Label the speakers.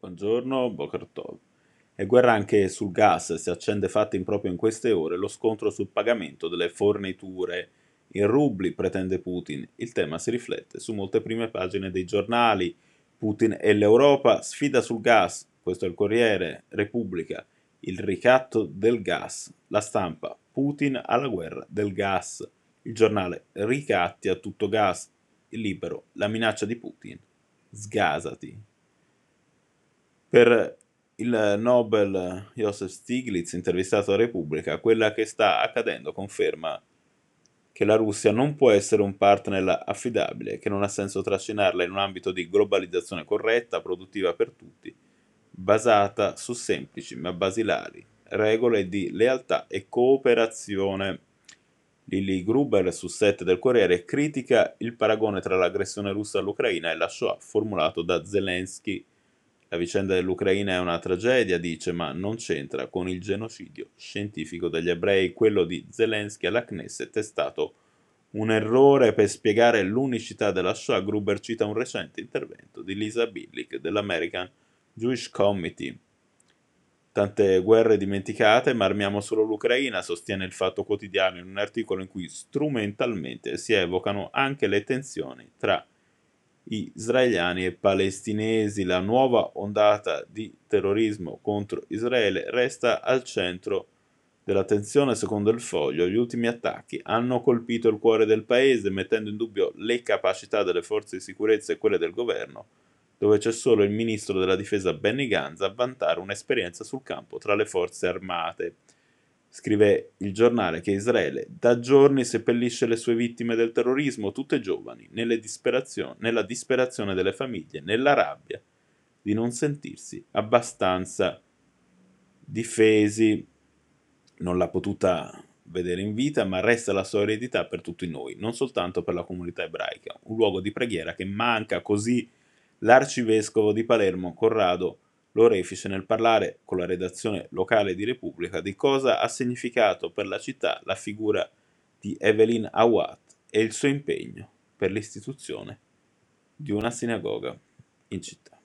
Speaker 1: Buongiorno, Boker Tov. È guerra anche sul gas, si accende fatti proprio in queste ore lo scontro sul pagamento delle forniture. In rubli, pretende Putin. Il tema si riflette su molte prime pagine dei giornali. Putin e l'Europa, sfida sul gas. Questo è il Corriere, Repubblica. Il ricatto del gas. La stampa. Putin alla guerra del gas. Il giornale. Ricatti a tutto gas. Il libero. La minaccia di Putin. Sgasati. Per il Nobel Joseph Stiglitz, intervistato a Repubblica, quella che sta accadendo conferma che la Russia non può essere un partner affidabile, che non ha senso trascinarla in un ambito di globalizzazione corretta, produttiva per tutti, basata su semplici ma basilari regole di lealtà e cooperazione. Lily Gruber su set del Corriere critica il paragone tra l'aggressione russa all'Ucraina e la Shoah formulato da Zelensky la vicenda dell'Ucraina è una tragedia, dice, ma non c'entra con il genocidio scientifico degli ebrei. Quello di Zelensky alla Knesset è stato un errore per spiegare l'unicità della Shoah. Gruber cita un recente intervento di Lisa Billick dell'American Jewish Committee. Tante guerre dimenticate, ma armiamo solo l'Ucraina, sostiene il Fatto Quotidiano in un articolo in cui strumentalmente si evocano anche le tensioni tra israeliani e palestinesi. La nuova ondata di terrorismo contro Israele resta al centro dell'attenzione secondo il foglio. Gli ultimi attacchi hanno colpito il cuore del paese, mettendo in dubbio le capacità delle forze di sicurezza e quelle del governo, dove c'è solo il ministro della difesa Benny Gantz a vantare un'esperienza sul campo tra le forze armate. Scrive il giornale che Israele da giorni seppellisce le sue vittime del terrorismo, tutte giovani, disperazio- nella disperazione delle famiglie, nella rabbia di non sentirsi abbastanza difesi. Non l'ha potuta vedere in vita, ma resta la sua eredità per tutti noi, non soltanto per la comunità ebraica, un luogo di preghiera che manca così l'arcivescovo di Palermo, Corrado, l'orefice nel parlare con la redazione locale di Repubblica di cosa ha significato per la città la figura di Evelyn Awad e il suo impegno per l'istituzione di una sinagoga in città.